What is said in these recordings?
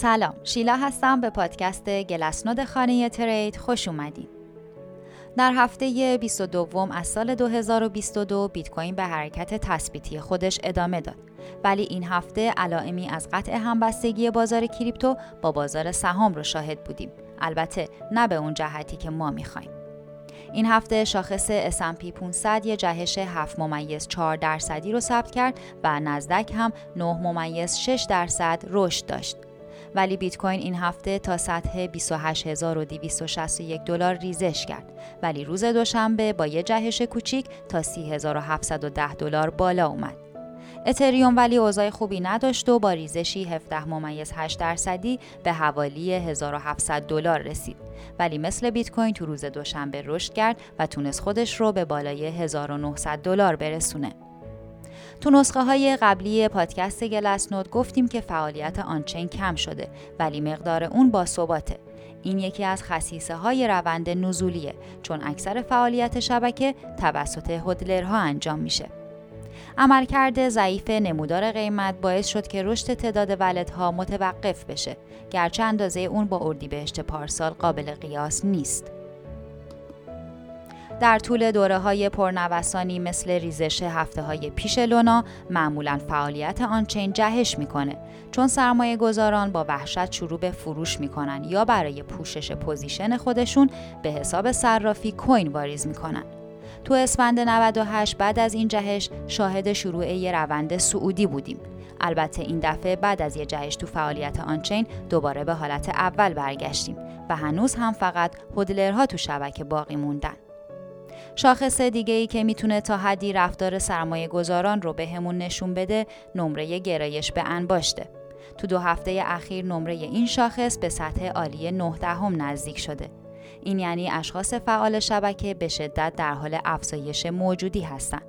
سلام شیلا هستم به پادکست گلسنود خانه ترید خوش اومدین. در هفته 22 از سال 2022 بیت کوین به حرکت تثبیتی خودش ادامه داد. ولی این هفته علائمی از قطع همبستگی بازار کریپتو با بازار سهام رو شاهد بودیم. البته نه به اون جهتی که ما می‌خوایم. این هفته شاخص S&P 500 یه جهش 7 ممیز 4 درصدی رو ثبت کرد و نزدک هم 9 ممیز 6 درصد رشد داشت. ولی بیت کوین این هفته تا سطح 28261 دلار ریزش کرد. ولی روز دوشنبه با یه جهش کوچیک تا 30710 دلار بالا اومد. اتریوم ولی اوضاع خوبی نداشت و با ریزشی 17 ممیز 8 درصدی به حوالی 1700 دلار رسید. ولی مثل بیت کوین تو روز دوشنبه رشد کرد و تونست خودش رو به بالای 1900 دلار برسونه. تو نسخه های قبلی پادکست گلسنود گفتیم که فعالیت آنچین کم شده ولی مقدار اون با ثباته. این یکی از خصیصه های روند نزولیه چون اکثر فعالیت شبکه توسط هدلرها انجام میشه. عملکرد ضعیف نمودار قیمت باعث شد که رشد تعداد ولدها متوقف بشه گرچه اندازه اون با اردیبهشت پارسال قابل قیاس نیست. در طول دوره های پرنوسانی مثل ریزش هفته های پیش لونا معمولا فعالیت on-chain جهش می‌کنه چون سرمایه گذاران با وحشت شروع به فروش می‌کنن یا برای پوشش position خودشون به حساب صرافی coin واریز می‌کنن تو اسفند 98 بعد از این جهش شاهد شروع یه روند صعودی بودیم. البته این دفعه بعد از یه جهش تو فعالیت on-chain دوباره به حالت اول برگشتیم و هنوز هم فقط هدلرها تو شبکه باقی موندن. شاخص دیگه ای که می‌تونه تا حدی رفتار سرمایه گذاران رو به همون نشون بده نمره گرایش به انباشته. تو دو هفته اخیر نمره این شاخص به سطح عالی 9 دهم نزدیک شده این یعنی اشخاص فعال شبکه به شدت در حال افزایش موجودی هستند.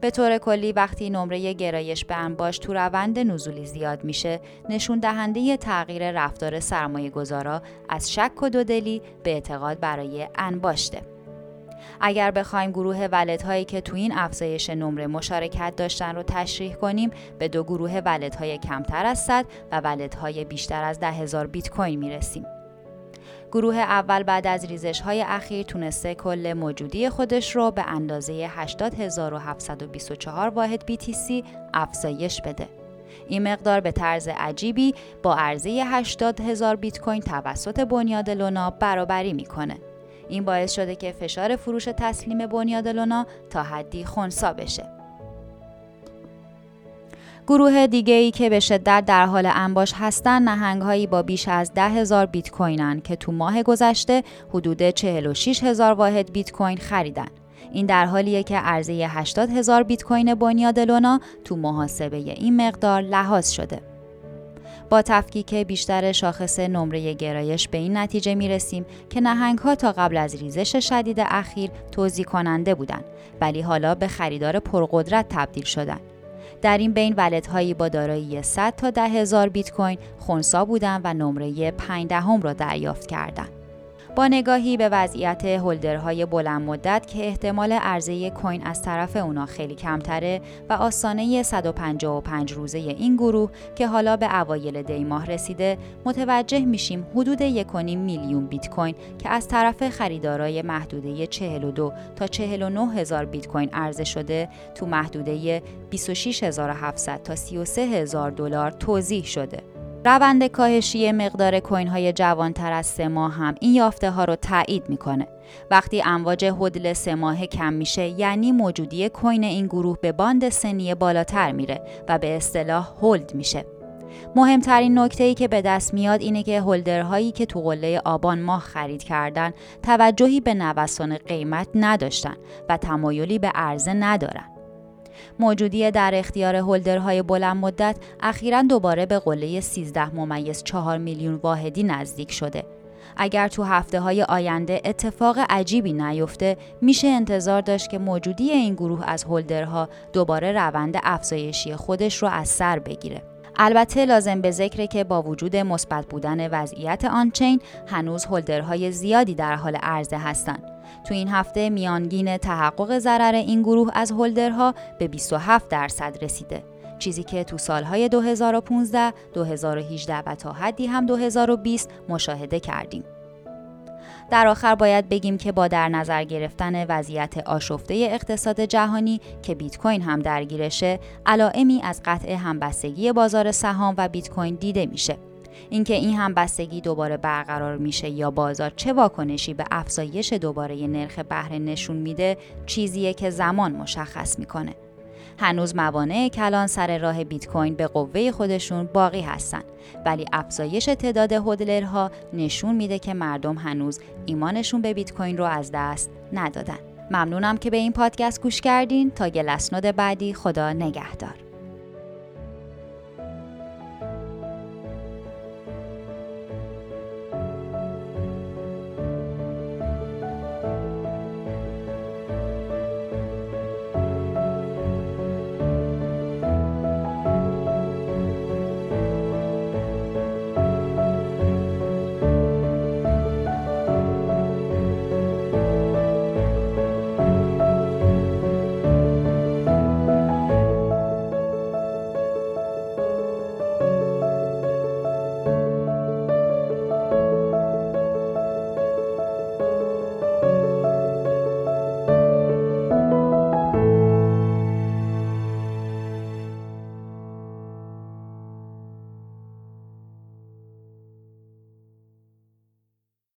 به طور کلی وقتی نمره گرایش به انباش تو روند نزولی زیاد میشه نشون دهنده تغییر رفتار سرمایه گذارا از شک و دودلی به اعتقاد برای انباشته. اگر بخوایم گروه ولدهایی که تو این افزایش نمره مشارکت داشتن رو تشریح کنیم به دو گروه ولدهای کمتر از 100 و ولدهای بیشتر از 10 هزار بیت کوین می‌رسیم. گروه اول بعد از ریزش های اخیر تونسته کل موجودی خودش رو به اندازه 80724 واحد BTC افزایش بده. این مقدار به طرز عجیبی با عرضه 80 هزار بیت کوین توسط بنیاد لونا برابری می‌کنه. این باعث شده که فشار فروش تسلیم بنیاد لونا تا حدی خونسا بشه. گروه دیگه ای که به شدت در حال انباش هستن نهنگ هایی با بیش از ده هزار بیت کوینن که تو ماه گذشته حدود 46 هزار واحد بیت کوین خریدن. این در حالیه که عرضه 80 هزار بیت کوین بنیاد لونا تو محاسبه این مقدار لحاظ شده. با تفکیک بیشتر شاخص نمره گرایش به این نتیجه می رسیم که نهنگ ها تا قبل از ریزش شدید اخیر توضیح کننده بودند ولی حالا به خریدار پرقدرت تبدیل شدند. در این بین ولدهایی با دارایی 100 تا 10 هزار بیت کوین خونسا بودند و نمره 5 دهم را دریافت کردند. با نگاهی به وضعیت هولدرهای بلند مدت که احتمال عرضه کوین از طرف اونا خیلی کمتره و آستانه 155 روزه این گروه که حالا به اوایل دی ماه رسیده متوجه میشیم حدود 1.5 میلیون بیت کوین که از طرف خریدارای محدوده 42 تا 49 هزار بیت کوین عرضه شده تو محدوده 26700 تا 33000 دلار توضیح شده. روند کاهشی مقدار کوین های جوانتر از سه ماه هم این یافته ها رو تایید می‌کنه. وقتی امواج هدل سه ماه کم میشه یعنی موجودی کوین این گروه به باند سنی بالاتر میره و به اصطلاح هولد میشه. مهمترین نکته ای که به دست میاد اینه که هولدرهایی که تو قله آبان ماه خرید کردن توجهی به نوسان قیمت نداشتن و تمایلی به عرضه ندارن. موجودی در اختیار هولدرهای بلند مدت اخیرا دوباره به قله 13 ممیز 4 میلیون واحدی نزدیک شده. اگر تو هفته های آینده اتفاق عجیبی نیفته میشه انتظار داشت که موجودی این گروه از هولدرها دوباره روند افزایشی خودش رو از سر بگیره. البته لازم به ذکره که با وجود مثبت بودن وضعیت آنچین هنوز هولدرهای زیادی در حال عرضه هستند تو این هفته میانگین تحقق ضرر این گروه از هولدرها به 27 درصد رسیده. چیزی که تو سالهای 2015 2018 و تا حدی هم 2020 مشاهده کردیم. در آخر باید بگیم که با در نظر گرفتن وضعیت آشفته اقتصاد جهانی که بیت کوین هم درگیرشه علائمی از قطع همبستگی بازار سهام و بیت کوین دیده میشه. اینکه این همبستگی دوباره برقرار میشه یا بازار چه واکنشی به افزایش دوباره نرخ بهره نشون میده چیزیه که زمان مشخص می‌کنه. هنوز موانع کلان سر راه بیت کوین به قوه خودشون باقی هستن ولی افزایش تعداد هودلرها نشون میده که مردم هنوز ایمانشون به بیت کوین رو از دست ندادن. ممنونم که به این پادکست گوش کردین. تا گلسنود بعدی خدا نگهدار.